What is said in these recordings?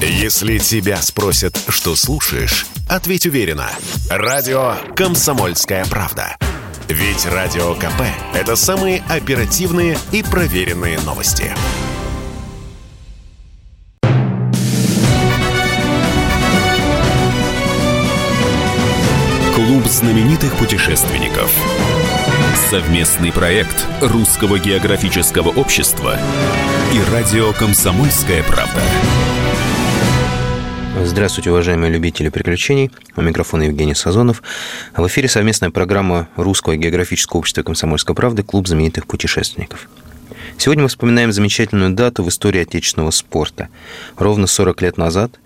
Если тебя спросят, что слушаешь, ответь уверенно. Радио «Комсомольская правда». Ведь Радио КП – это самые оперативные и проверенные новости. Клуб знаменитых путешественников. Совместный проект Русского географического общества и радио «Комсомольская правда». Здравствуйте, уважаемые любители приключений. У микрофона Евгений Сазонов. В эфире совместная программа Русского географического общества «Комсомольской правды» «Клуб знаменитых путешественников». Сегодня мы вспоминаем замечательную дату в истории отечественного спорта. Ровно 40 лет назад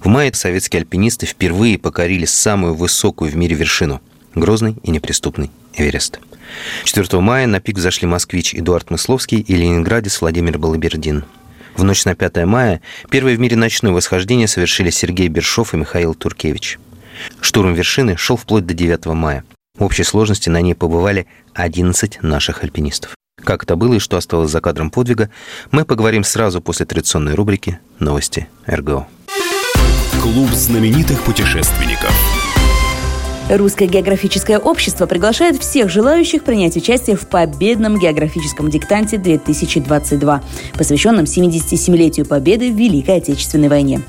в мае советские альпинисты впервые покорили самую высокую в мире вершину – Грозный и неприступный Эверест. 4 мая на пик зашли москвич Эдуард Мысловский и ленинградец Владимир Балабердин. В ночь на 5 мая первое в мире ночное восхождение совершили Сергей Бершов и Михаил Туркевич. Штурм вершины шел вплоть до 9 мая. В общей сложности на ней побывали 11 наших альпинистов. Как это было и что осталось за кадром подвига, мы поговорим сразу после традиционной рубрики «Новости РГО». Клуб знаменитых путешественников. Русское географическое общество приглашает всех желающих принять участие в победном географическом диктанте 2022, посвященном 77-летию Победы в Великой Отечественной войне.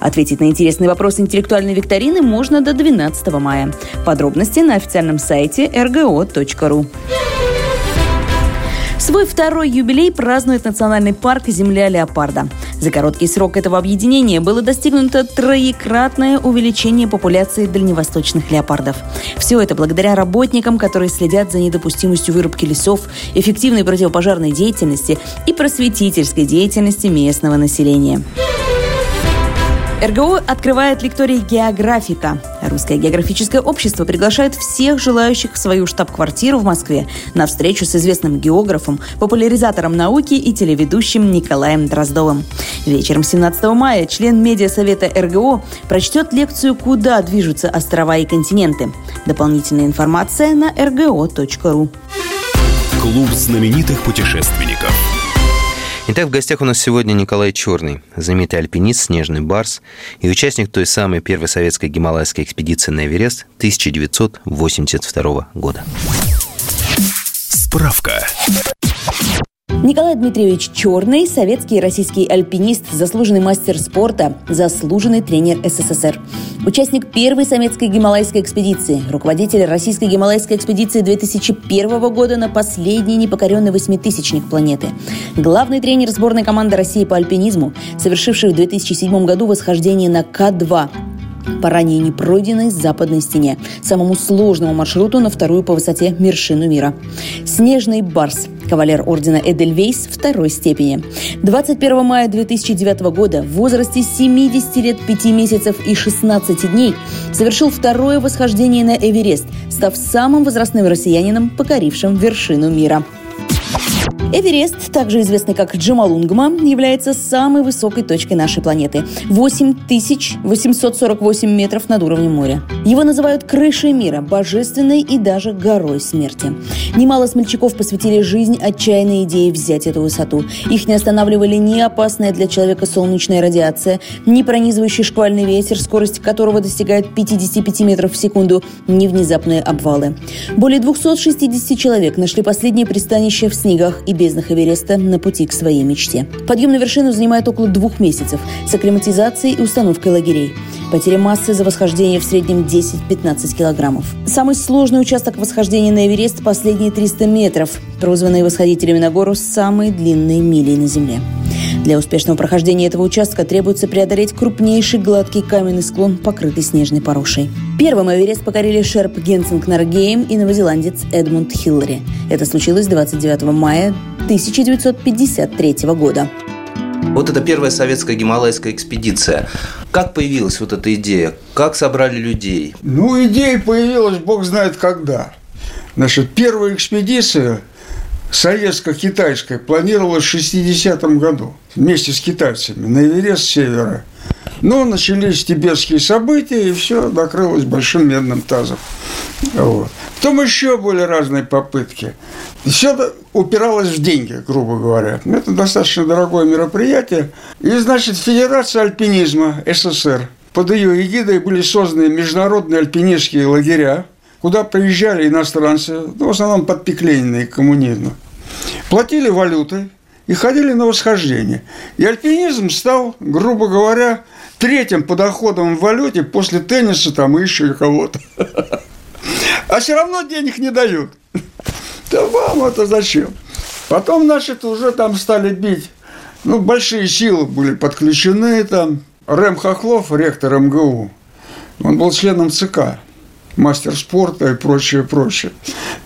Ответить на интересные вопросы интеллектуальной викторины можно до 12 мая. Подробности на официальном сайте rgo.ru. Свой второй юбилей празднует национальный парк «Земля леопарда». За короткий срок этого объединения было достигнуто троекратное увеличение популяции дальневосточных леопардов. Все это благодаря работникам, которые следят за недопустимостью вырубки лесов, эффективной противопожарной деятельности и просветительской деятельности местного населения. РГО открывает лекторий «Географика». Русское географическое общество приглашает всех желающих в свою штаб-квартиру в Москве на встречу с известным географом, популяризатором науки и телеведущим Николаем Дроздовым. Вечером 17 мая член медиасовета РГО прочтет лекцию «Куда движутся острова и континенты». Дополнительная информация на rgo.ru. Клуб знаменитых путешественников. Итак, в гостях у нас сегодня Николай Черный, знаменитый альпинист, снежный барс и участник той самой первой советской гималайской экспедиции на Эверест 1982 года. Справка. Николай Дмитриевич Черный – советский и российский альпинист, заслуженный мастер спорта, заслуженный тренер СССР. Участник первой советской гималайской экспедиции, руководитель российской гималайской экспедиции 2001 года на последний непокоренный восьмитысячник планеты. Главный тренер сборной команды России по альпинизму, совершивший в 2007 году восхождение на К-2 по ранее не пройденной западной стене, самому сложному маршруту на вторую по высоте вершину мира. Снежный барс, кавалер ордена Эдельвейс второй степени. 21 мая 2009 года в возрасте 70 лет 5 месяцев и 16 дней совершил второе восхождение на Эверест, став самым возрастным россиянином, покорившим вершину мира. Эверест, также известный как Джамалунгма, является самой высокой точкой нашей планеты – 8848 метров над уровнем моря. Его называют крышей мира, божественной и даже горой смерти. Немало смельчаков посвятили жизнь отчаянной идее взять эту высоту. Их не останавливали ни опасная для человека солнечная радиация, ни пронизывающий шквальный ветер, скорость которого достигает 55 метров в секунду, ни внезапные обвалы. Более 260 человек нашли последнее пристанище в снегах и безднах Эвереста на пути к своей мечте. Подъем на вершину занимает около двух месяцев с акклиматизацией и установкой лагерей. Потеря массы за восхождение в среднем 10-15 килограммов. Самый сложный участок восхождения на Эверест – последние 300 метров, прозванные восходителями на гору самые длинные мили на Земле. Для успешного прохождения этого участка требуется преодолеть крупнейший гладкий каменный склон, покрытый снежной порошей. Первым Эверест покорили шерп Генсинг Наргейм и новозеландец Эдмунд Хиллари. Это случилось 29 мая 1953 года. Вот это первая советская гималайская экспедиция. Как появилась вот эта идея? Как собрали людей? Ну, идея появилась, бог знает когда. Значит, первую экспедицию советско-китайская планировалась в 60-м году вместе с китайцами на Эверест севера. Но начались тибетские события, и все накрылось большим медным тазом. Вот. Потом еще были разные попытки. Все упиралось в деньги, грубо говоря. Это достаточно дорогое мероприятие. И, значит, Федерация альпинизма СССР под ее эгидой были созданы международные альпинистские лагеря, куда приезжали иностранцы, ну, в основном подпекленные к коммунизму. Платили валютой и ходили на восхождение. И альпинизм стал, грубо говоря, третьим по доходам в валюте после тенниса там и еще кого-то. А все равно денег не дают. Да вам это зачем? Потом, значит, уже там стали бить. Ну, большие силы были подключены там. Рэм Хохлов, ректор МГУ, он был членом ЦК, мастер спорта и прочее, прочее.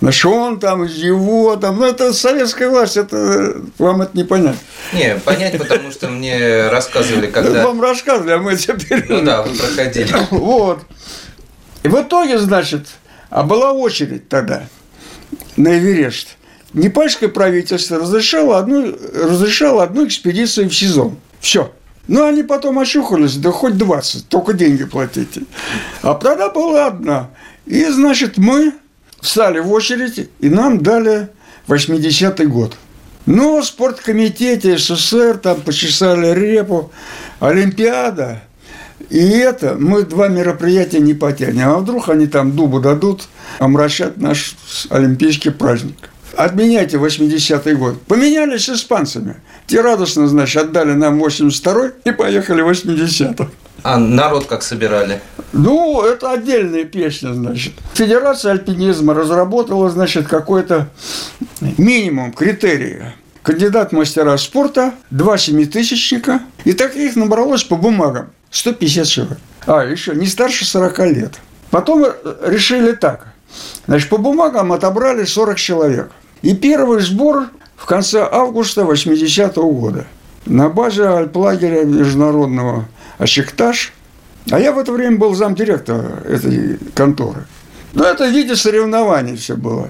Значит, он там, его там, ну, это советская власть, это вам это не понять. Не, понять, потому что мне рассказывали, когда... Вам рассказывали, а мы теперь... Ну да, вы проходили. Вот. И в итоге, значит, а была очередь тогда на Эверест. Непальское правительство разрешало одну, разрешало одну экспедицию в сезон. Все. Ну, они потом очухались, да хоть 20, только деньги платите. А тогда была одна. И, значит, мы встали в очередь, и нам дали 80-й год. Ну, в спорткомитете СССР там почесали репу, Олимпиада. И это, мы два мероприятия не потянем. А вдруг они там дубу дадут, омрачат наш олимпийский праздник. Отменяйте 80-й год. Поменялись испанцами. Те радостно, значит, отдали нам 82-й и поехали 80-й. А народ как собирали? Ну, это отдельная песня, значит. Федерация альпинизма разработала, значит, какой-то минимум критерия. Кандидат мастера спорта, два семитысячника. И таких набралось по бумагам 150 человек. А, еще не старше 40 лет. Потом решили так. Значит, по бумагам отобрали 40 человек. И первый сбор в конце августа 80-го года на базе альплагеря международного «Ащектаж». А я в это время был замдиректора этой конторы. Ну, это в виде соревнований все было.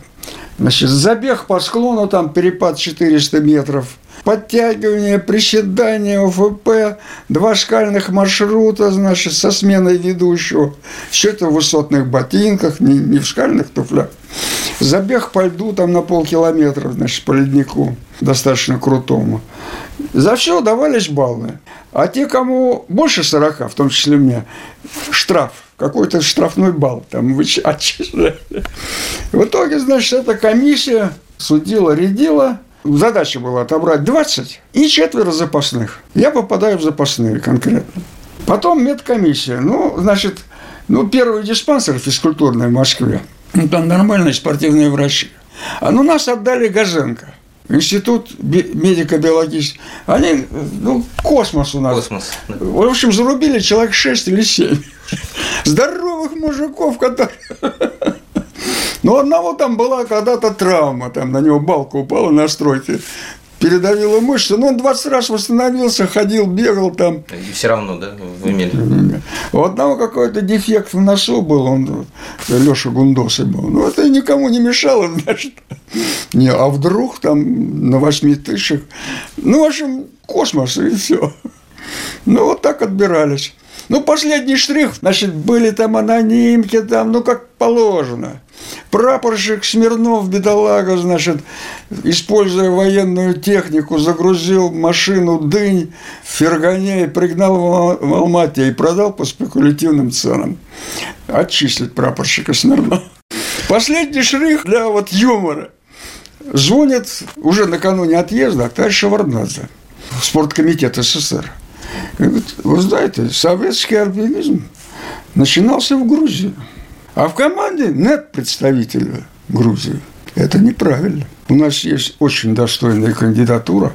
Значит, забег по склону, там перепад 400 метров, подтягивание, приседание, ОФП, два шкальных маршрута, значит, со сменой ведущего. Все это в высотных ботинках, не, не в шкальных туфлях. Забег по льду там на полкилометра, значит, по леднику, достаточно крутому. За все давались баллы. А те, кому больше 40, в том числе мне, штраф, какой-то штрафной балл там отчисляли. В итоге, значит, эта комиссия судила, рядила, Задача была отобрать 20 и четверо запасных. Я попадаю в запасные конкретно. Потом медкомиссия. Ну, значит, ну, первый диспансер физкультурный в Москве. Ну, там нормальные спортивные врачи. А ну, нас отдали Газенко. Институт медико-биологический. Они, ну, космос у нас. Космос. В общем, зарубили человек 6 или 7. Здоровых мужиков, которые но у одного там была когда-то травма, там на него балка упала на стройке передавила мышцы, но он 20 раз восстановился, ходил, бегал там. И все равно, да, вы имели? У одного какой-то дефект в носу был, он, Леша Гундосы был. Ну, это никому не мешало, значит. Не, а вдруг там на восьми тысячах. Ну, в общем, космос, и все. Ну, вот так отбирались. Ну, последний штрих, значит, были там анонимки, там, ну, как положено. Прапорщик Смирнов, бедолага, значит, используя военную технику, загрузил машину дынь в Фергане и пригнал в Алмате и продал по спекулятивным ценам. Отчислить прапорщика Смирнова. Последний штрих для вот юмора. Звонит уже накануне отъезда Актарь Шеварднадзе, спорткомитет СССР. Вы знаете, советский альпинизм начинался в Грузии. А в команде нет представителя Грузии. Это неправильно. У нас есть очень достойная кандидатура,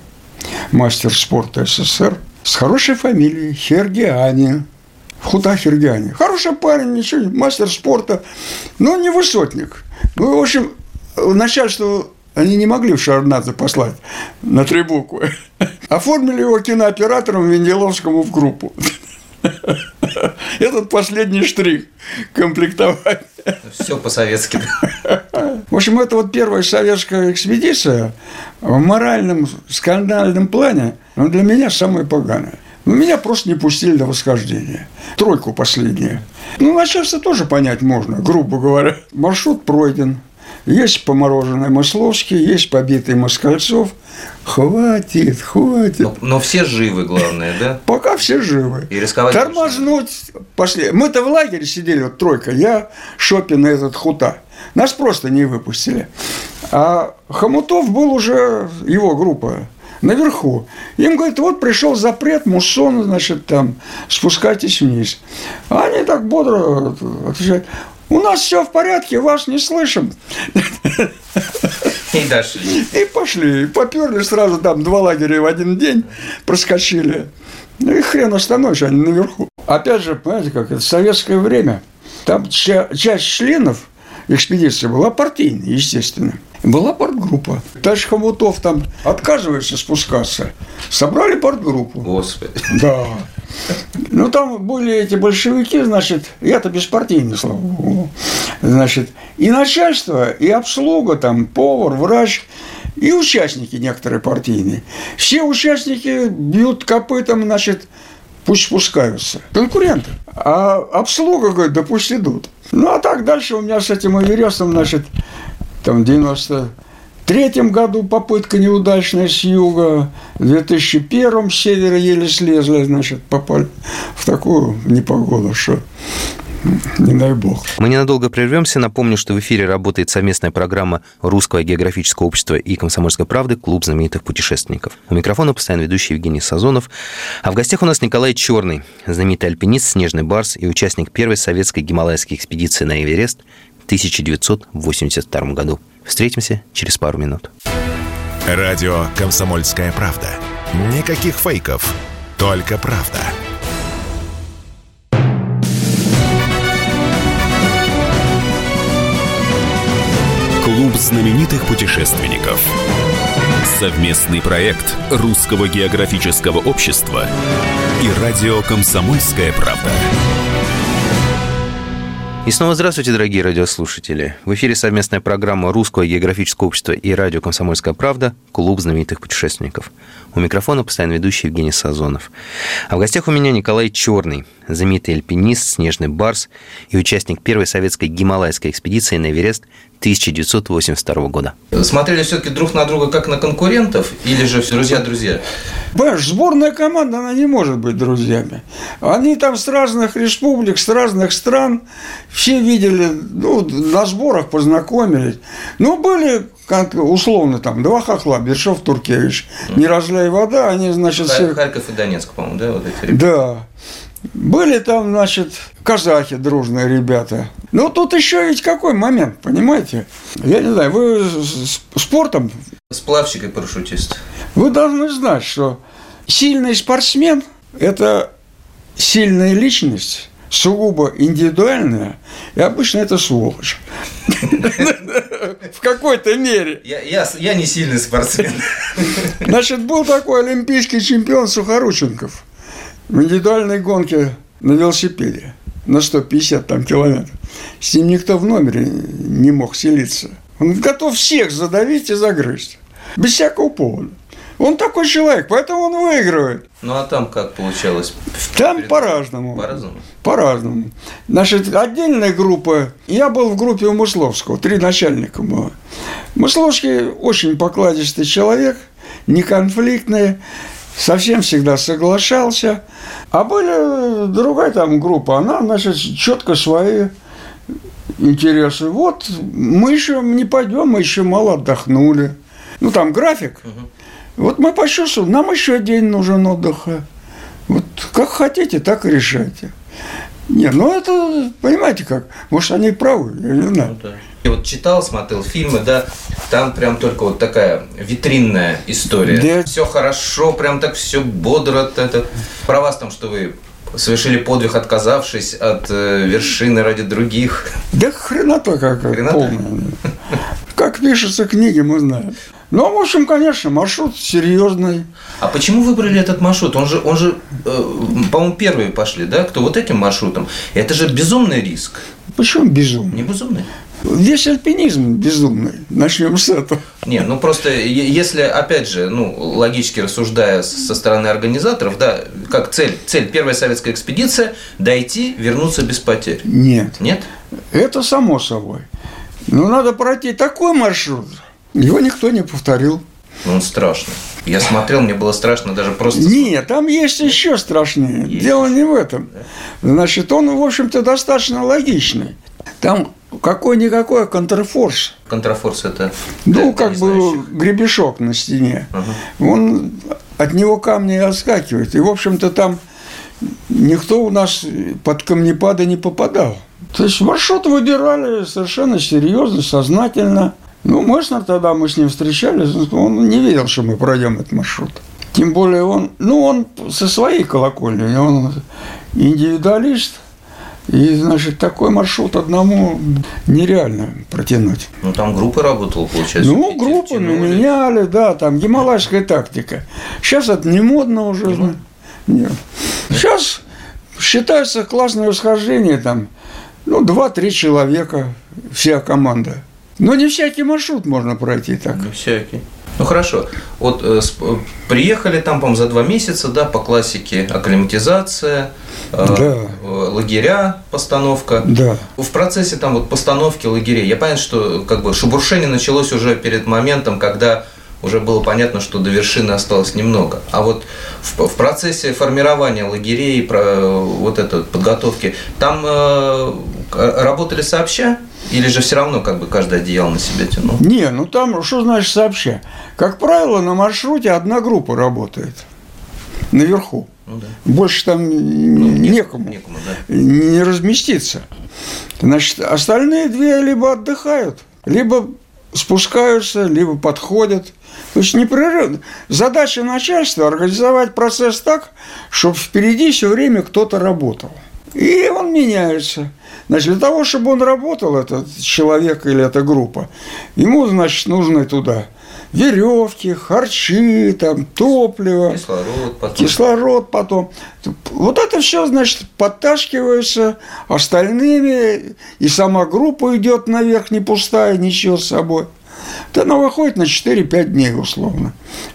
мастер спорта СССР, с хорошей фамилией Хергиани. Хута Хергиани. Хороший парень, ничего, мастер спорта, но не высотник. Ну, в общем, начальство они не могли в Шарнадзе послать на три буквы. Оформили его кинооператором Венделовскому в группу. Этот последний штрих комплектовать. Все по-советски. В общем, это вот первая советская экспедиция в моральном, скандальном плане, но для меня самая поганая. Но меня просто не пустили до восхождения. Тройку последнюю. Ну, начальство тоже понять можно, грубо говоря. Маршрут пройден. Есть помороженный Масловский, есть побитый Москальцов. Хватит, хватит. Но, но все живы, главное, да? Пока все живы. И рисковать Тормознуть пошли. Мы-то в лагере сидели, вот тройка, я, Шопин и этот Хута. Нас просто не выпустили. А Хомутов был уже, его группа, наверху. Им говорит, вот пришел запрет, муссон, значит, там, спускайтесь вниз. А они так бодро отвечают, у нас все в порядке, вас не слышим. И дошли. И пошли. И поперли сразу там два лагеря в один день, проскочили. Ну и хрен остановишь, они наверху. Опять же, понимаете, как это советское время. Там часть членов экспедиции была партийной, естественно. Была партгруппа. Товарищ Хомутов там отказывается спускаться. Собрали партгруппу. Господи. Да. Ну, там были эти большевики, значит, я-то беспартийный, слава богу. Значит, и начальство, и обслуга, там, повар, врач, и участники некоторые партийные. Все участники бьют копытом, значит, пусть спускаются. Конкуренты. А обслуга, говорит, да пусть идут. Ну, а так дальше у меня с этим Эверестом, значит, там 90 третьем году попытка неудачная с юга, в 2001 с севера еле слезли, значит, попали в такую непогоду, что не дай бог. Мы ненадолго прервемся. Напомню, что в эфире работает совместная программа Русского географического общества и Комсомольской правды «Клуб знаменитых путешественников». У микрофона постоянно ведущий Евгений Сазонов. А в гостях у нас Николай Черный, знаменитый альпинист, снежный барс и участник первой советской гималайской экспедиции на Эверест в 1982 году. Встретимся через пару минут. Радио «Комсомольская правда». Никаких фейков, только правда. Клуб знаменитых путешественников. Совместный проект Русского географического общества и радио «Комсомольская правда». И снова здравствуйте, дорогие радиослушатели. В эфире совместная программа Русского географического общества и радио «Комсомольская правда» «Клуб знаменитых путешественников». У микрофона постоянно ведущий Евгений Сазонов. А в гостях у меня Николай Черный, знаменитый альпинист, снежный барс и участник первой советской гималайской экспедиции на Эверест 1982 года. Смотрели все-таки друг на друга как на конкурентов или же друзья-друзья? Понимаешь, сборная команда, она не может быть друзьями. Они там с разных республик, с разных стран, все видели, ну, на сборах познакомились. Ну, были как условно там два хохла, Бершов, Туркевич, не разляй вода, они, значит... Харьков, все... Харьков и Донецк, по-моему, да? Вот эти Да. Были там, значит, казахи дружные ребята. Ну, тут еще ведь какой момент, понимаете? Я не знаю, вы спортом... Сплавщик и парашютист. Вы должны знать, что сильный спортсмен – это сильная личность, сугубо индивидуальная, и обычно это сволочь. В какой-то мере. Я не сильный спортсмен. Значит, был такой олимпийский чемпион Сухорученков в индивидуальной гонке на велосипеде на 150 там, километров. С ним никто в номере не мог селиться. Он готов всех задавить и загрызть. Без всякого повода. Он такой человек, поэтому он выигрывает. Ну а там как получалось? Там по-разному. По-разному? По-разному. Значит, отдельная группа. Я был в группе у Мысловского, три начальника было. Мысловский очень покладистый человек, неконфликтный совсем всегда соглашался. А были другая там группа, она, значит, четко свои интересы. Вот мы еще не пойдем, мы еще мало отдохнули. Ну, там график. Вот мы почувствовали, нам еще день нужен отдыха. Вот как хотите, так и решайте. Не, ну это, понимаете как, может, они правы, я не знаю. Ну, да. Я вот читал, смотрел фильмы, да, там прям только вот такая витринная история. Да. Все хорошо, прям так все бодро. Это. Про вас там, что вы совершили подвиг, отказавшись от э, вершины ради других. Да хренота какая хренота? полная. Как пишутся книги, мы знаем. Ну, в общем, конечно, маршрут серьезный. А почему выбрали этот маршрут? Он же, он же э, по-моему, первые пошли, да? Кто вот этим маршрутом? Это же безумный риск. Почему безумный? Не безумный. Весь альпинизм безумный. Начнем с этого. Не, ну просто если, опять же, ну, логически рассуждая со стороны организаторов, да, как цель, цель первая советская экспедиция – дойти, вернуться без потерь. Нет. Нет? Это само собой. Но надо пройти такой маршрут, его никто не повторил. Ну, он страшный. Я смотрел, мне было страшно даже просто... Нет, там есть еще страшнее. Есть Дело не в этом. Значит, он, в общем-то, достаточно логичный. Там какой-никакой контрфорс. Контрафорс это... Ну, для как бы гребешок на стене. Ага. Он от него камни отскакивает. И, в общем-то, там никто у нас под камнепады не попадал. То есть маршрут выбирали совершенно серьезно, сознательно. Ну, Месснер тогда мы с ним встречались, он не верил, что мы пройдем этот маршрут. Тем более он, ну, он со своей колокольни, он индивидуалист, и, значит, такой маршрут одному нереально протянуть. Ну, там группа работала, получается. Ну, Питер группами тянули. меняли, да, там гималайская тактика. Сейчас это не модно уже. зна- Нет. Сейчас считается классное восхождение там, ну, 2-3 человека, вся команда. Но не всякий маршрут можно пройти так. Не всякий. Ну хорошо. Вот э, приехали там, по-моему, за два месяца, да, по классике акклиматизация, э, Да. Лагеря, постановка. Да. В процессе там вот постановки лагерей, я понимаю, что как бы шебуршение началось уже перед моментом, когда уже было понятно, что до вершины осталось немного. А вот в, в процессе формирования лагерей, про вот этой подготовки, там э, к- работали сообща? Или же все равно как бы каждый одеяло на себя тянул? Не, ну там, что значит сообща? Как правило, на маршруте одна группа работает. Наверху. Ну да. Больше там Ну, не- некому. Некому, да. не разместиться. Значит, остальные две либо отдыхают, либо спускаются, либо подходят. То есть непрерывно. Задача начальства – организовать процесс так, чтобы впереди все время кто-то работал. И он меняется. Значит, для того, чтобы он работал, этот человек или эта группа, ему, значит, нужны туда веревки, харчи, там, топливо Кислород, потом. кислород потом. Вот это все, значит, подтаскивается остальными, и сама группа идет наверх не пустая, несет с собой. Вот она выходит на 4-5 дней, условно.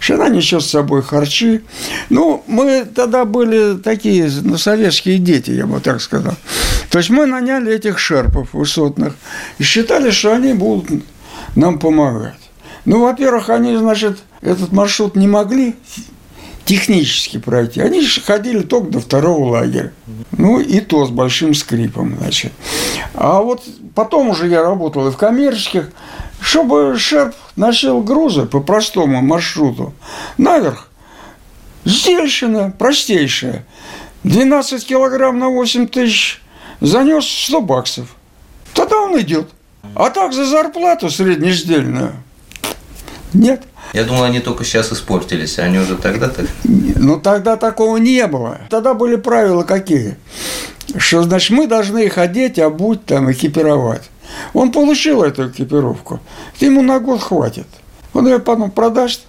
Она несет с собой харчи. Ну, мы тогда были такие ну, советские дети, я бы так сказал. То есть мы наняли этих шерпов высотных и считали, что они будут нам помогать. Ну, во-первых, они, значит, этот маршрут не могли технически пройти. Они же ходили только до второго лагеря. Ну, и то с большим скрипом, значит. А вот потом уже я работал и в коммерческих. Чтобы шерп носил грузы по простому маршруту наверх, Зельщина простейшая. 12 килограмм на 8 тысяч занес 100 баксов. Тогда он идет. А так за зарплату среднеиздельную нет. Я думал, они только сейчас испортились, а они уже тогда-то... Ну, тогда такого не было. Тогда были правила какие? Что, значит, мы должны их одеть, обуть, там, экипировать. Он получил эту экипировку. Ему на год хватит. Он ее потом продаст,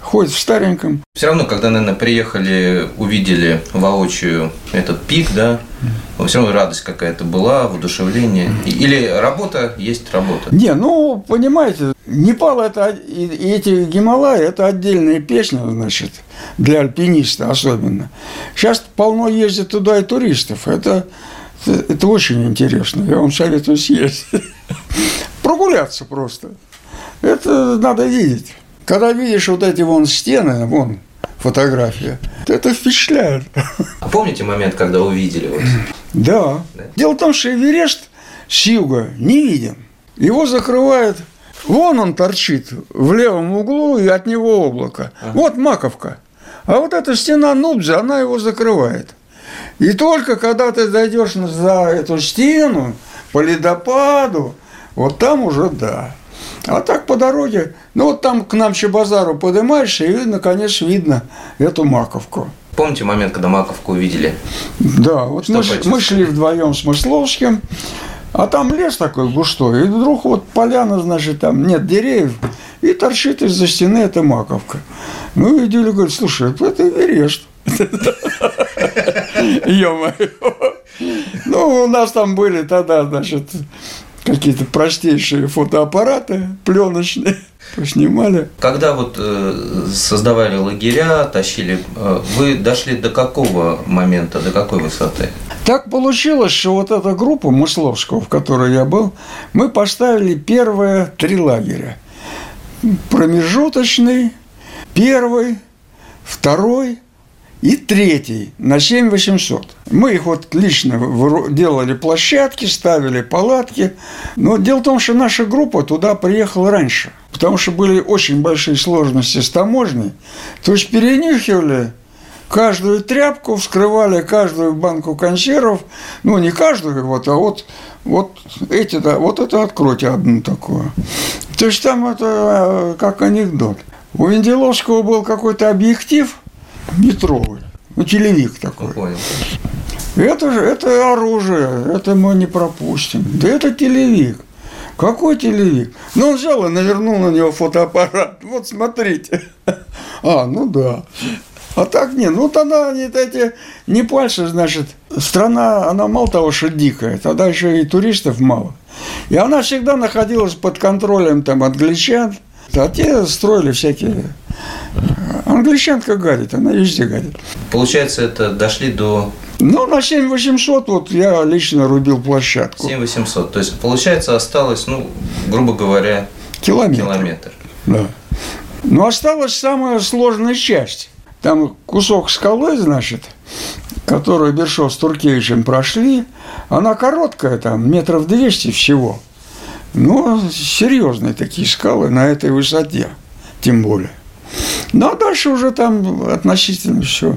ходит в стареньком. Все равно, когда, наверное, приехали, увидели воочию этот пик, да, все равно радость какая-то была, воодушевление. Или работа есть работа. Не, ну, понимаете, Непал это, и эти Гималаи, это отдельная песня, значит, для альпиниста особенно. Сейчас полно ездит туда и туристов. Это, это очень интересно. Я вам советую съездить. Прогуляться просто. Это надо видеть. Когда видишь вот эти вон стены, вон фотография, это впечатляет. А помните момент, когда увидели? Вот? Да. Да. Дело в том, что Эверест с юга не виден. Его закрывает, вон он торчит в левом углу, и от него облако. Вот маковка. А вот эта стена Нубза, она его закрывает. И только когда ты дойдешь за эту стену, по ледопаду, вот там уже да. А так по дороге, ну вот там к нам Чебазару поднимаешься, и, наконец, видно эту маковку. Помните момент, когда Маковку увидели? Да, вот Что мы, мы шли вдвоем с Мысловским, а там лес такой густой, и вдруг вот поляна, значит, там нет деревьев, и торчит из-за стены эта маковка. Ну, и Дюля говорит, слушай, это Эверест. Ё-моё. Ну, у нас там были тогда, значит, какие-то простейшие фотоаппараты пленочные. поснимали. Когда вот э, создавали лагеря, тащили, э, вы дошли до какого момента, до какой высоты? Так получилось, что вот эта группа Мысловского, в которой я был, мы поставили первые три лагеря. Промежуточный, первый, второй и третий на 7 800. Мы их вот лично делали площадки, ставили палатки. Но дело в том, что наша группа туда приехала раньше, потому что были очень большие сложности с таможней. То есть перенюхивали каждую тряпку, вскрывали каждую банку консервов, ну не каждую, вот, а вот, вот эти, да, вот это откройте одну такую. То есть там это э, как анекдот. У Венделовского был какой-то объектив метровый, ну телевик такой. Понял. Это же это оружие, это мы не пропустим. Да это телевик. Какой телевик? Ну, он взял и навернул на него фотоаппарат. Вот смотрите. А, ну да. А так нет, ну тогда они эти не пальцы, значит, страна, она мало того, что дикая, тогда еще и туристов мало. И она всегда находилась под контролем там англичан, а те строили всякие... Англичанка гадит, она везде гадит. Получается, это дошли до ну, на 7800 вот я лично рубил площадку. 7800. То есть, получается, осталось, ну, грубо говоря, километр. километр. Да. Но осталась самая сложная часть. Там кусок скалы, значит, которую Бершов с Туркевичем прошли, она короткая, там, метров 200 всего. Но серьезные такие скалы на этой высоте, тем более. Ну, а дальше уже там относительно все,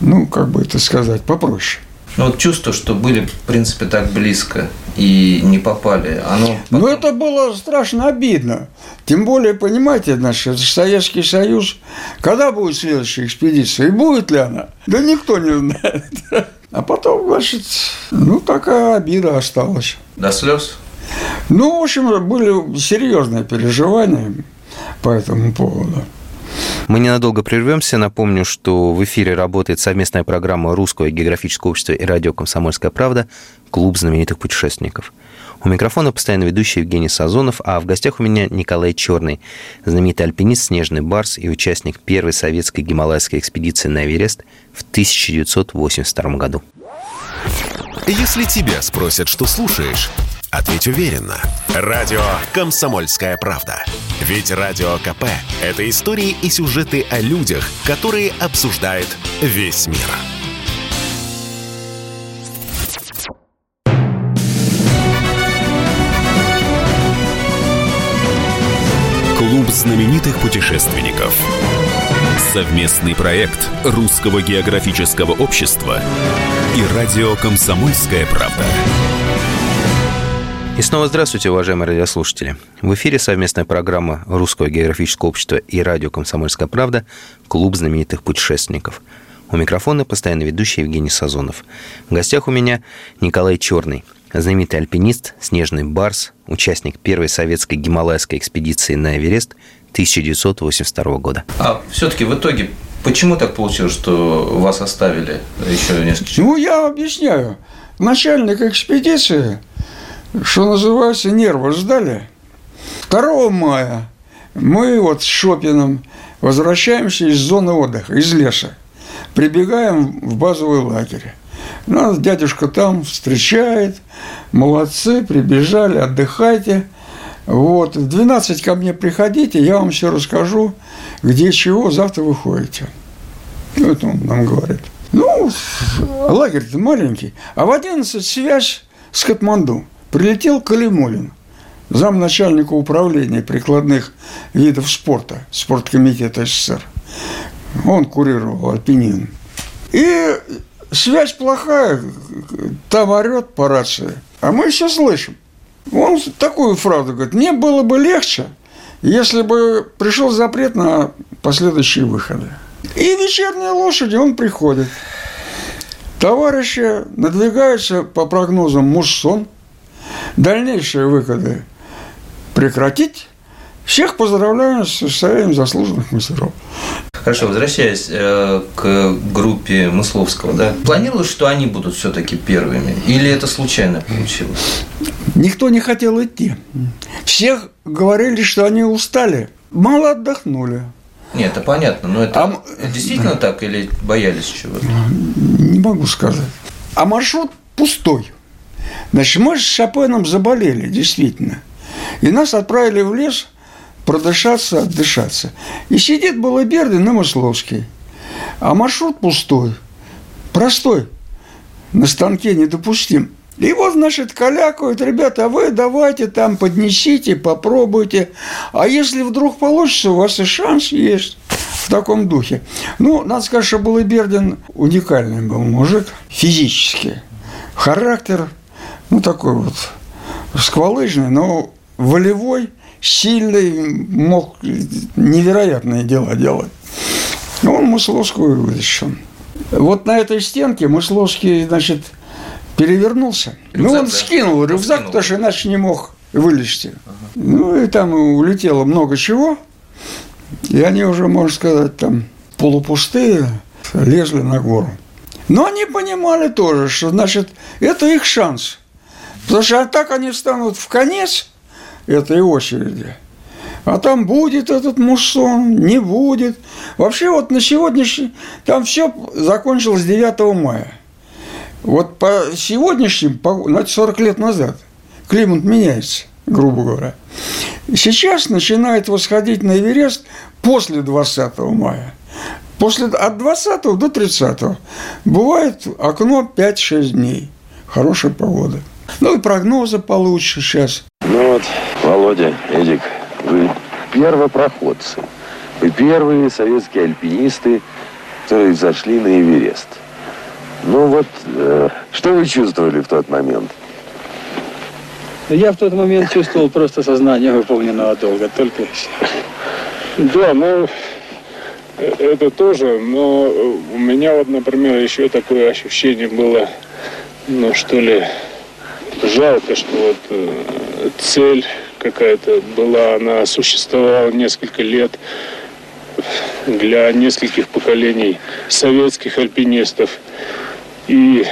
ну, как бы это сказать, попроще. Ну, вот чувство, что были, в принципе, так близко и не попали, оно... Потом... Ну, это было страшно обидно. Тем более, понимаете, наш Советский Союз, когда будет следующая экспедиция, и будет ли она? Да никто не знает. А потом, значит, ну, такая обида осталась. До слез? Ну, в общем, были серьезные переживания по этому поводу. Мы ненадолго прервемся. Напомню, что в эфире работает совместная программа Русского географического общества и радио «Комсомольская правда» «Клуб знаменитых путешественников». У микрофона постоянно ведущий Евгений Сазонов, а в гостях у меня Николай Черный, знаменитый альпинист «Снежный барс» и участник первой советской гималайской экспедиции на Эверест в 1982 году. Если тебя спросят, что слушаешь, ответь уверенно. Радио «Комсомольская правда». Ведь Радио КП – это истории и сюжеты о людях, которые обсуждает весь мир. Клуб знаменитых путешественников. Совместный проект Русского географического общества и радио «Комсомольская правда». И снова здравствуйте, уважаемые радиослушатели. В эфире совместная программа Русского географического общества и радио «Комсомольская правда» «Клуб знаменитых путешественников». У микрофона постоянно ведущий Евгений Сазонов. В гостях у меня Николай Черный, знаменитый альпинист, снежный барс, участник первой советской гималайской экспедиции на Эверест 1982 года. А все-таки в итоге почему так получилось, что вас оставили еще несколько? Ну, я объясняю. Начальник экспедиции что называется, нервы ждали. 2 мая мы вот с Шопином возвращаемся из зоны отдыха, из леса. Прибегаем в базовый лагерь. Нас дядюшка там встречает. Молодцы, прибежали, отдыхайте. Вот, в 12 ко мне приходите, я вам все расскажу, где чего, завтра выходите. Это он нам говорит. Ну, лагерь-то маленький. А в 11 связь с Катманду. Прилетел Калимулин, замначальника управления прикладных видов спорта спорткомитета СССР. Он курировал альпинизм. И связь плохая, там орет по рации, а мы все слышим. Он такую фразу говорит, мне было бы легче, если бы пришел запрет на последующие выходы. И вечерние лошади он приходит. Товарищи надвигаются по прогнозам муссон, дальнейшие выходы прекратить. Всех поздравляю с состоянием заслуженных мастеров. Хорошо, возвращаясь э, к группе Мысловского, да, планировалось, что они будут все-таки первыми? Или это случайно получилось? Никто не хотел идти. Всех говорили, что они устали, мало отдохнули. Нет, это понятно, но это, а, действительно да. так или боялись чего-то? Не могу сказать. А маршрут пустой. Значит, мы с Шопеном заболели, действительно. И нас отправили в лес продышаться, отдышаться. И сидит Балабердин на Мысловский. А маршрут пустой, простой, на станке недопустим. И вот, значит, калякают, ребята, а вы давайте там поднесите, попробуйте. А если вдруг получится, у вас и шанс есть в таком духе. Ну, надо сказать, что Балыбердин уникальный был мужик физически. Характер, ну, такой вот сквалыжный, но волевой, сильный, мог невероятные дела делать. Он Мысловскую вытащил. Вот на этой стенке Мысловский, значит, перевернулся. Рюкзак, ну, он да? скинул рюкзак, скинул. потому что иначе не мог вылезти. Ага. Ну, и там улетело много чего. И они уже, можно сказать, там полупустые лезли на гору. Но они понимали тоже, что, значит, это их шанс. Потому что так они встанут в конец этой очереди. А там будет этот муссон, не будет. Вообще вот на сегодняшний... Там все закончилось 9 мая. Вот по сегодняшним, по, 40 лет назад, климат меняется, грубо говоря. Сейчас начинает восходить на Эверест после 20 мая. После, от 20 до 30 бывает окно 5-6 дней. Хорошая погода. Ну и прогнозы получше сейчас. Ну вот, Володя, Эдик, вы первопроходцы. Вы первые советские альпинисты, которые зашли на Эверест – ну вот, э, что вы чувствовали в тот момент? Я в тот момент чувствовал просто сознание выполненного долга, только. Да, ну, это тоже, но у меня вот, например, еще такое ощущение было, ну, что ли, жалко, что вот э, цель какая-то была, она существовала несколько лет для нескольких поколений советских альпинистов. И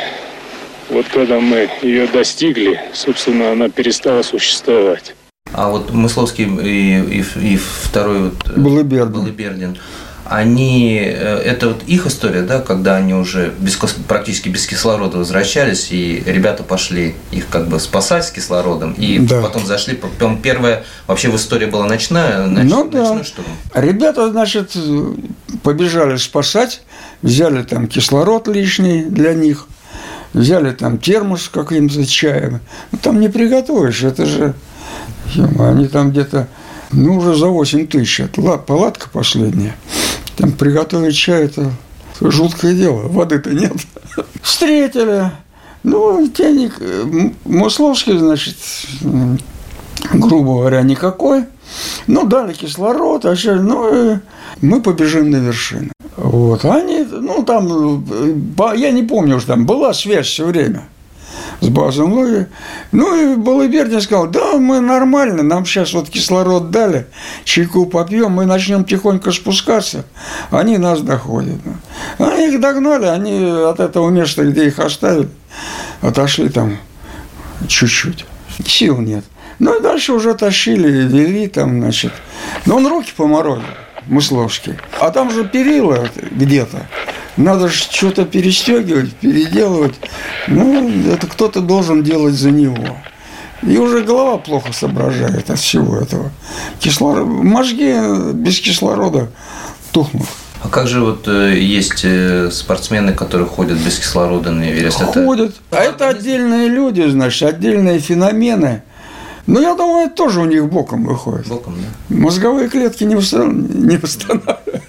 вот когда мы ее достигли, собственно, она перестала существовать. А вот Мысловский и, и, и второй вот э, Балыбердин. Они, э, это вот их история, да, когда они уже без, практически без кислорода возвращались, и ребята пошли их как бы спасать с кислородом, и да. потом зашли, потом первая вообще в истории была ночная, ноч, ну, да. ночной штурм. Ребята, значит, побежали спасать, взяли там кислород лишний для них, взяли там термос каким-то чаем. Ну, там не приготовишь, это же... Они там где-то, ну, уже за 8 тысяч. Это палатка последняя. Там приготовить чай – это жуткое дело. Воды-то нет. Встретили. Ну, денег Мусловский, значит, грубо говоря, никакой. Ну, дали кислород, а сейчас, ну, мы побежим на вершину. Вот, они, ну, там, я не помню уже, там была связь все время с базом. Ну, и Балыбердин сказал, да, мы нормально, нам сейчас вот кислород дали, чайку попьем, мы начнем тихонько спускаться, они нас доходят. Они их догнали, они от этого места, где их оставили, отошли там чуть-чуть. Сил нет. Ну и дальше уже тащили, вели там, значит. Но он руки поморозил, Мысловский. А там же перила где-то. Надо же что-то перестегивать, переделывать. Ну, это кто-то должен делать за него. И уже голова плохо соображает от всего этого. Кислород, мозги без кислорода тухнут. А как же вот э, есть э, спортсмены, которые ходят без кислорода на Эверест? Ходят. Это... А это отдельные люди, значит, отдельные феномены – ну, я думаю, это тоже у них боком выходит. Боком, да. Мозговые клетки не, не восстанавливают.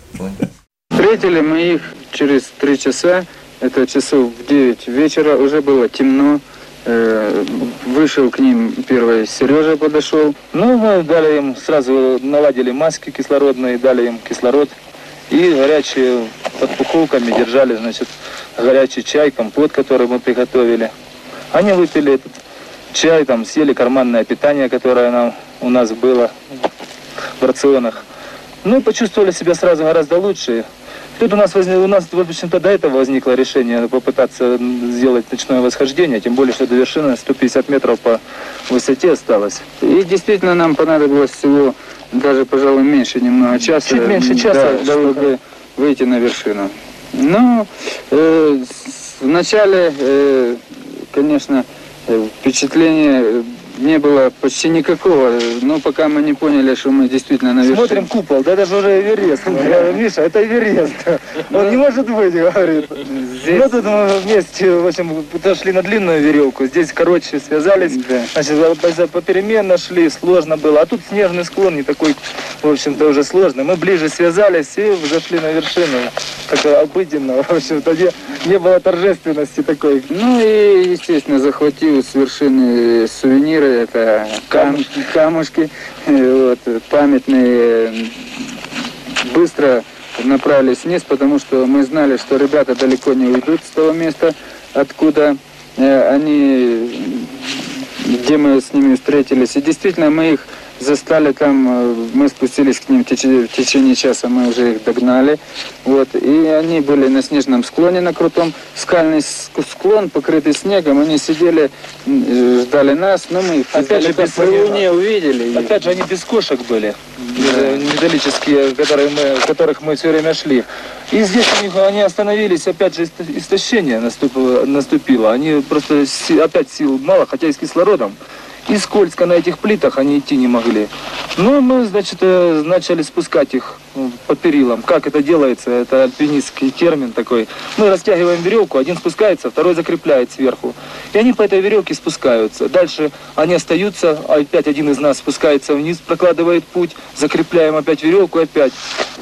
Встретили мы их через три часа. Это часов в 9 вечера. Уже было темно. Э, вышел к ним первый Сережа подошел. Ну, мы дали им, сразу наладили маски кислородные, дали им кислород. И горячие под пуховками держали, значит, горячий чай, компот, который мы приготовили. Они выпили этот чай, там съели карманное питание, которое нам, у нас было в рационах. Ну, почувствовали себя сразу гораздо лучше. Тут у нас, возник, у нас, в общем-то, до этого возникло решение попытаться сделать ночное восхождение, тем более, что до вершины 150 метров по высоте осталось. И действительно нам понадобилось всего даже, пожалуй, меньше немного часа. Чуть меньше часа, да, чтобы выйти на вершину. Ну, э, вначале, э, конечно, э, впечатление не было почти никакого, но пока мы не поняли, что мы действительно на вершине. Смотрим купол, да это же уже Эверест. Миша, это Эверест. Он не может быть, говорит. Здесь... Ну тут мы вместе, в общем, подошли на длинную веревку. Здесь, короче, связались. Да. Значит, попеременно шли, сложно было. А тут снежный склон не такой, в общем-то, уже сложный. Мы ближе связались и зашли на вершину. Как обыденно, в общем-то, не, не было торжественности такой. Ну и, естественно, захватил с вершины сувениры, это кам камушки, вот, памятные. Быстро направились вниз, потому что мы знали, что ребята далеко не уйдут с того места, откуда э, они, где мы с ними встретились. И действительно, мы их застали там, э, мы спустились к ним в течение, в течение часа, мы уже их догнали. Вот, и они были на снежном склоне, на крутом скальный склон, покрытый снегом. Они сидели, э, ждали нас, но мы их Опять же, без луне увидели. Опять же, они без кошек были, э, металлические, которые мы, которых мы все время шли. И здесь у них они остановились, опять же, исто- истощение наступило. наступило. Они просто опять сил мало, хотя и с кислородом. И скользко на этих плитах они идти не могли. Ну, мы, значит, э, начали спускать их по перилам. Как это делается? Это альпинистский термин такой. Мы растягиваем веревку, один спускается, второй закрепляет сверху. И они по этой веревке спускаются. Дальше они остаются, опять один из нас спускается вниз, прокладывает путь, закрепляем опять веревку, опять.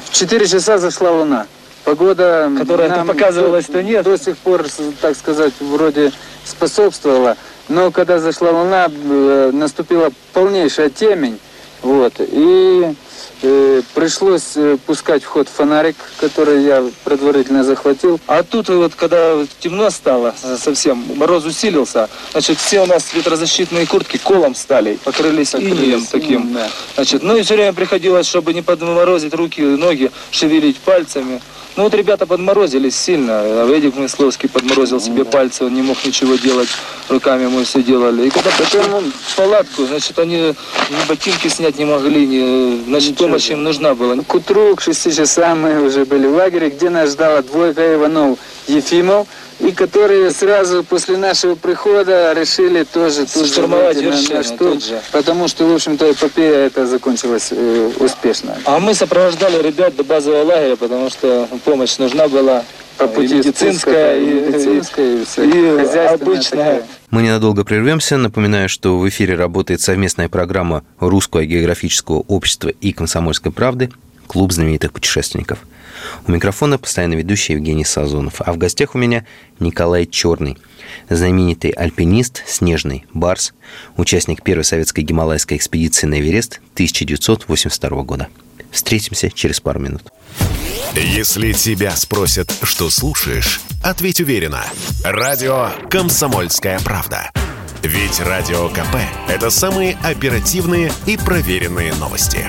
В 4 часа зашла луна. Погода, Которая нам показывалась, что нет. до сих пор, так сказать, вроде способствовала. Но когда зашла луна, э, наступила полнейшая темень. Вот, и э, пришлось э, пускать в ход фонарик, который я предварительно захватил. А тут вот, когда темно стало э, совсем, мороз усилился, значит, все у нас ветрозащитные куртки колом стали, покрылись инеем таким. да. Значит, ну и все время приходилось, чтобы не подморозить руки, ноги, шевелить пальцами. Ну вот ребята подморозились сильно. А Эдик Мысловский подморозил себе пальцы, он не мог ничего делать, руками мы все делали. И когда пришли в палатку, значит, они ни ботинки снять не могли, ни, значит, помощь им нужна была. К утру, к 6 часам мы уже были в лагере, где нас ждала двойка Иванов Ефимов, и которые сразу после нашего прихода решили тоже тут же Штурмовать выйти на- на вершину штурм, тут же. потому что, в общем-то, эпопея эта закончилась э, успешно. А мы сопровождали ребят до базового лагеря, потому что помощь нужна была. По и пути медицинская, и, спуска, и медицинская, и, и всякая хозяйственная обычная. такая. Мы ненадолго прервемся. Напоминаю, что в эфире работает совместная программа Русского географического общества и Комсомольской правды «Клуб знаменитых путешественников». У микрофона постоянно ведущий Евгений Сазонов. А в гостях у меня Николай Черный, знаменитый альпинист, снежный барс, участник первой советской гималайской экспедиции на Эверест 1982 года. Встретимся через пару минут. Если тебя спросят, что слушаешь, ответь уверенно. Радио «Комсомольская правда». Ведь Радио КП – это самые оперативные и проверенные новости.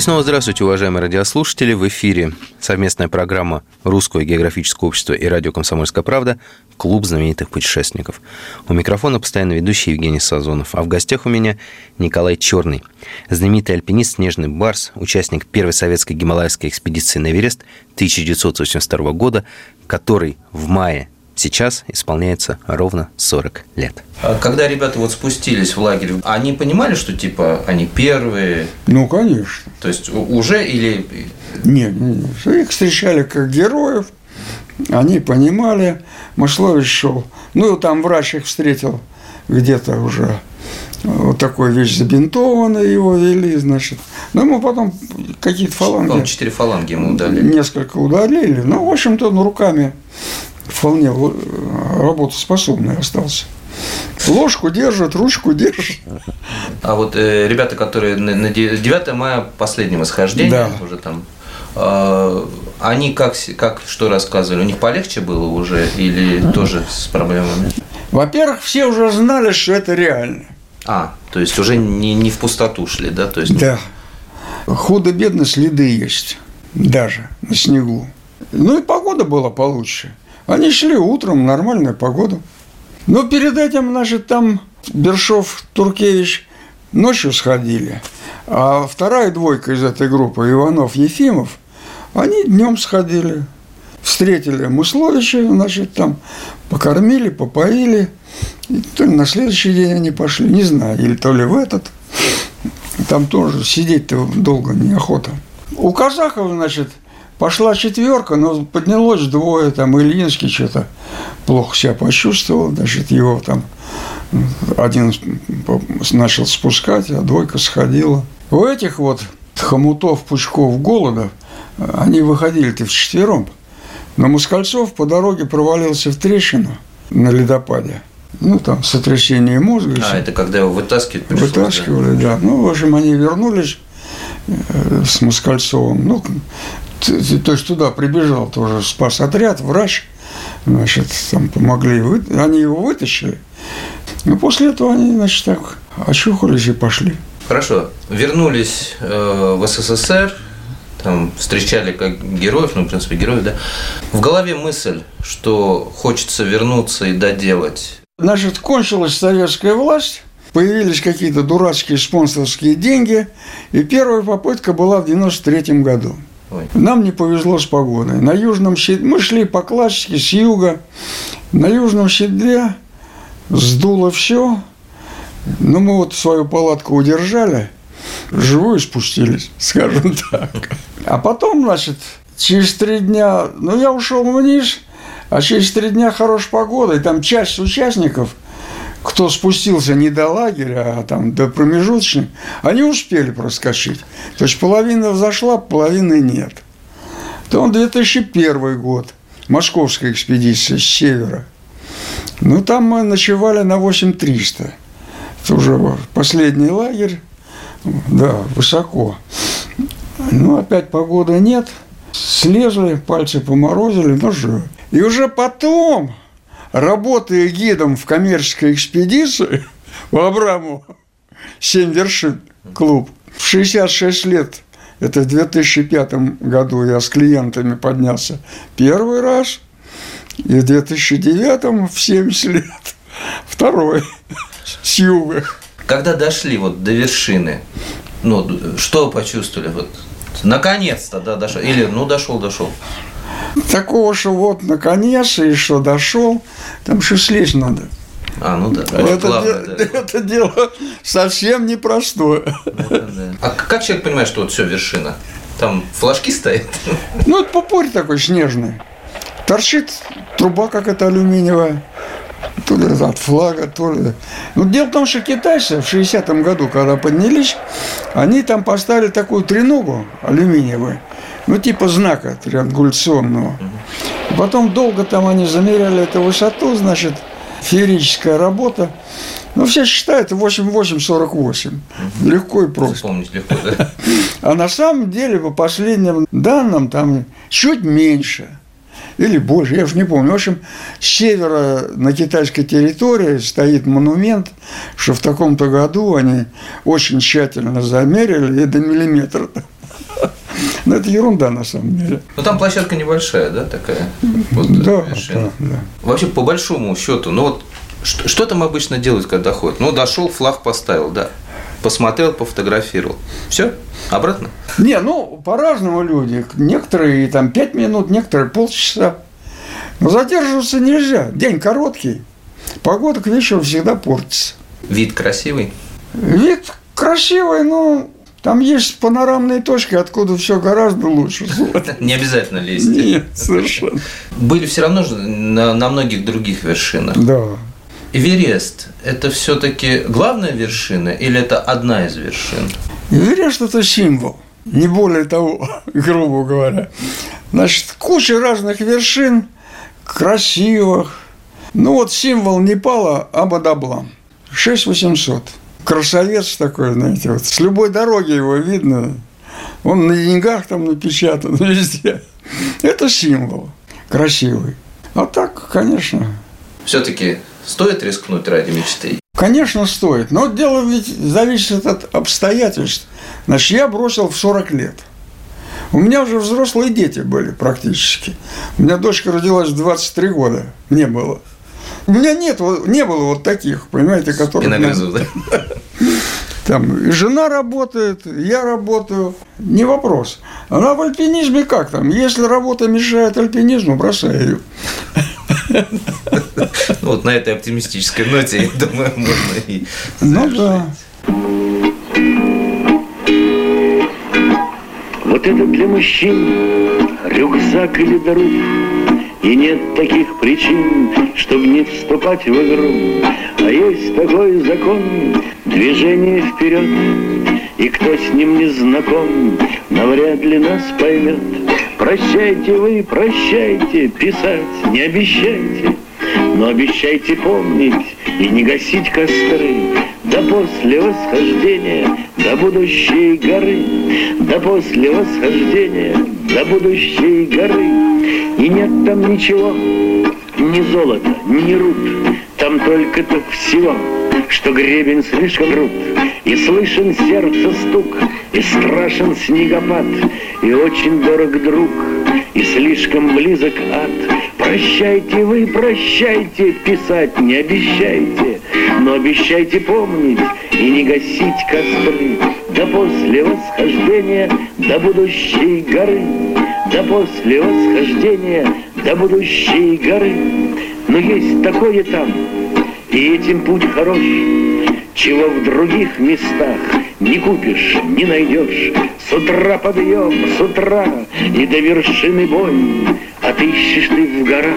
И снова здравствуйте, уважаемые радиослушатели. В эфире совместная программа Русского географического общества и радио «Комсомольская правда» «Клуб знаменитых путешественников». У микрофона постоянно ведущий Евгений Сазонов. А в гостях у меня Николай Черный, знаменитый альпинист «Снежный барс», участник первой советской гималайской экспедиции на Эверест 1982 года, который в мае сейчас исполняется ровно 40 лет. А Когда ребята вот спустились в лагерь, они понимали, что типа они первые, Ну, конечно. то есть уже или Нет, нет, нет. их встречали как героев, они понимали, Машлович шел. Ну, там врач их встретил где-то уже вот такой вещь забинтованный, его вели, значит. Ну, ему потом какие-то по-моему, фаланги четыре фаланги ему дали. несколько удалили. Ну, в общем-то, он руками вполне э, работоспособный остался. Ложку держит, ручку держит. А вот э, ребята, которые на, на 9 мая последнего схождения, Да. уже там, э, они как, как что рассказывали? У них полегче было уже или тоже с проблемами? Во-первых, все уже знали, что это реально. А, то есть уже не, не в пустоту шли, да? То есть, Да. Худо-бедно следы есть. Даже на снегу. Ну и погода была получше. Они шли утром, нормальная погода. Но перед этим, значит, там Бершов, Туркевич ночью сходили. А вторая двойка из этой группы, Иванов, Ефимов, они днем сходили. Встретили Мусловича, значит, там покормили, попоили. И то ли на следующий день они пошли, не знаю, или то ли в этот. Там тоже сидеть-то долго неохота. У казахов, значит, пошла четверка, но поднялось двое, там Ильинский что-то плохо себя почувствовал, значит, его там один начал спускать, а двойка сходила. У этих вот хомутов, пучков, голода, они выходили-то вчетвером. Но Москальцов по дороге провалился в трещину на ледопаде. Ну, там, сотрясение мозга. А, это когда его вытаскивать пришлось, да? Вытаскивали, да. Ну, в общем, они вернулись э, с Москальцовым. Ну, то есть туда прибежал тоже спас отряд, врач. Значит, там помогли, вы- они его вытащили. Ну, после этого они, значит, так очухались и пошли. Хорошо. Вернулись э, в СССР, там встречали как героев, ну, в принципе, героев, да. В голове мысль, что хочется вернуться и доделать. Значит, кончилась советская власть, появились какие-то дурацкие спонсорские деньги, и первая попытка была в 93 году. Ой. Нам не повезло с погодой. На южном седле, мы шли по классике с юга, на южном седле сдуло все, но мы вот свою палатку удержали, живую спустились, скажем так. А потом, значит, через три дня, ну, я ушел вниз, а через три дня хорошая погода, и там часть участников, кто спустился не до лагеря, а там до промежуточных, они успели проскочить. То есть половина взошла, половины нет. То он 2001 год, московская экспедиция с севера. Ну, там мы ночевали на 8300. Это уже последний лагерь, да, высоко. Ну, опять погоды нет. Слезли, пальцы поморозили, ну живы. И уже потом, работая гидом в коммерческой экспедиции в Абраму, «Семь вершин» клуб, в 66 лет, это в 2005 году я с клиентами поднялся первый раз, и в 2009 в 70 лет второй с юга. Когда дошли вот до вершины, ну, что почувствовали? Вот, наконец-то, да, дошел. Или, ну, дошел, дошел. Такого, что вот наконец, и что дошел, там что слезть надо. А, ну да. Это, главное, де- да. это дело совсем непростое. Это да. А как человек понимает, что вот все, вершина? Там флажки стоят? Ну, это попорь такой снежный. Торчит труба какая-то алюминиевая. То ли от флага, то ли... Ну, дело в том, что китайцы в 60-м году, когда поднялись, они там поставили такую треногу алюминиевую, ну, типа знака триангуляционного. Потом долго там они замеряли эту высоту, значит, феерическая работа. Ну, все считают 8,848. Легко и просто. Вспомнить легко, да? А на самом деле, по последним данным, там чуть меньше. Или больше, я уж не помню. В общем, с севера на китайской территории стоит монумент, что в таком-то году они очень тщательно замерили и до миллиметра. Но это ерунда на самом деле. Ну, там площадка небольшая, да, такая? Вот, Да, да, да. Вообще, по большому счету, ну вот что, что там обычно делают, когда ходят? Ну, дошел, флаг поставил, да. Посмотрел, пофотографировал. Все? Обратно? Не, ну, по-разному люди. Некоторые там пять минут, некоторые полчаса. Но задерживаться нельзя. День короткий. Погода к вечеру всегда портится. Вид красивый. Вид красивый, но там есть панорамные точки, откуда все гораздо лучше. Не обязательно лезть. Нет, совершенно. Были все равно же на, на многих других вершинах. Да. Эверест – это все-таки главная вершина или это одна из вершин? Эверест – это символ, не более того, грубо говоря. Значит, куча разных вершин, красивых. Ну вот символ Непала – Абадаблам. 6800. Красавец такой, знаете, вот с любой дороги его видно. Он на деньгах там напечатан везде. Это символ красивый. А так, конечно. Все-таки стоит рискнуть ради мечты? Конечно, стоит. Но дело ведь зависит от обстоятельств. Значит, я бросил в 40 лет. У меня уже взрослые дети были практически. У меня дочка родилась в 23 года. Не было. У меня нет, не было вот таких, понимаете, которые... Иногрызу, да? Там жена работает, я работаю. Не вопрос. А в альпинизме как там? Если работа мешает альпинизму, бросай ее. Вот на этой оптимистической ноте, я думаю, можно и Ну да. Вот это для мужчин рюкзак или дорог и нет таких причин, чтобы не вступать в игру. А есть такой закон, движение вперед, и кто с ним не знаком, навряд ли нас поймет. Прощайте вы, прощайте, писать не обещайте, но обещайте помнить и не гасить костры До после восхождения до будущей горы До после восхождения до будущей горы. И нет там ничего, ни золота, ни руд Там только то всего, что гребень слишком рут. И слышен сердце стук, и страшен снегопад. И очень дорог друг, и слишком близок ад. Прощайте вы, прощайте, писать не обещайте, но обещайте помнить и не гасить костры до после восхождения до будущей горы, до после восхождения до будущей горы. Но есть такое там, и этим путь хорош, чего в других местах не купишь, не найдешь. С утра подъем, с утра и до вершины бой, Отыщешь ты в горах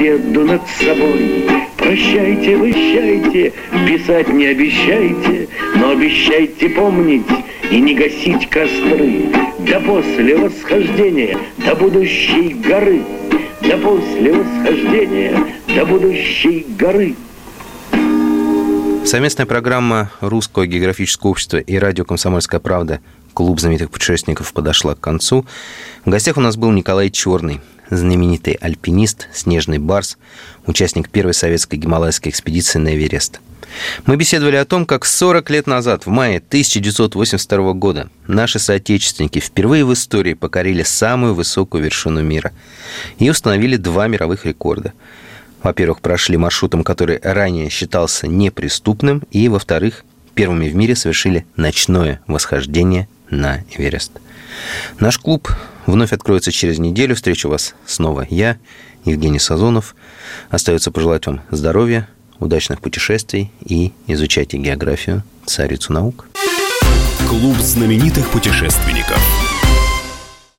победу над собой. Прощайте, прощайте, писать не обещайте, но обещайте помнить и не гасить костры. Да после восхождения до будущей горы, да после восхождения до будущей горы. Совместная программа Русского географического общества и радио «Комсомольская правда» «Клуб знаменитых путешественников» подошла к концу. В гостях у нас был Николай Черный, знаменитый альпинист, снежный барс, участник первой советской гималайской экспедиции на Эверест. Мы беседовали о том, как 40 лет назад, в мае 1982 года, наши соотечественники впервые в истории покорили самую высокую вершину мира и установили два мировых рекорда – во-первых, прошли маршрутом, который ранее считался неприступным, и, во-вторых, первыми в мире совершили ночное восхождение на Эверест. Наш клуб вновь откроется через неделю. Встречу вас снова я, Евгений Сазонов. Остается пожелать вам здоровья, удачных путешествий и изучайте географию, царицу наук. Клуб знаменитых путешественников –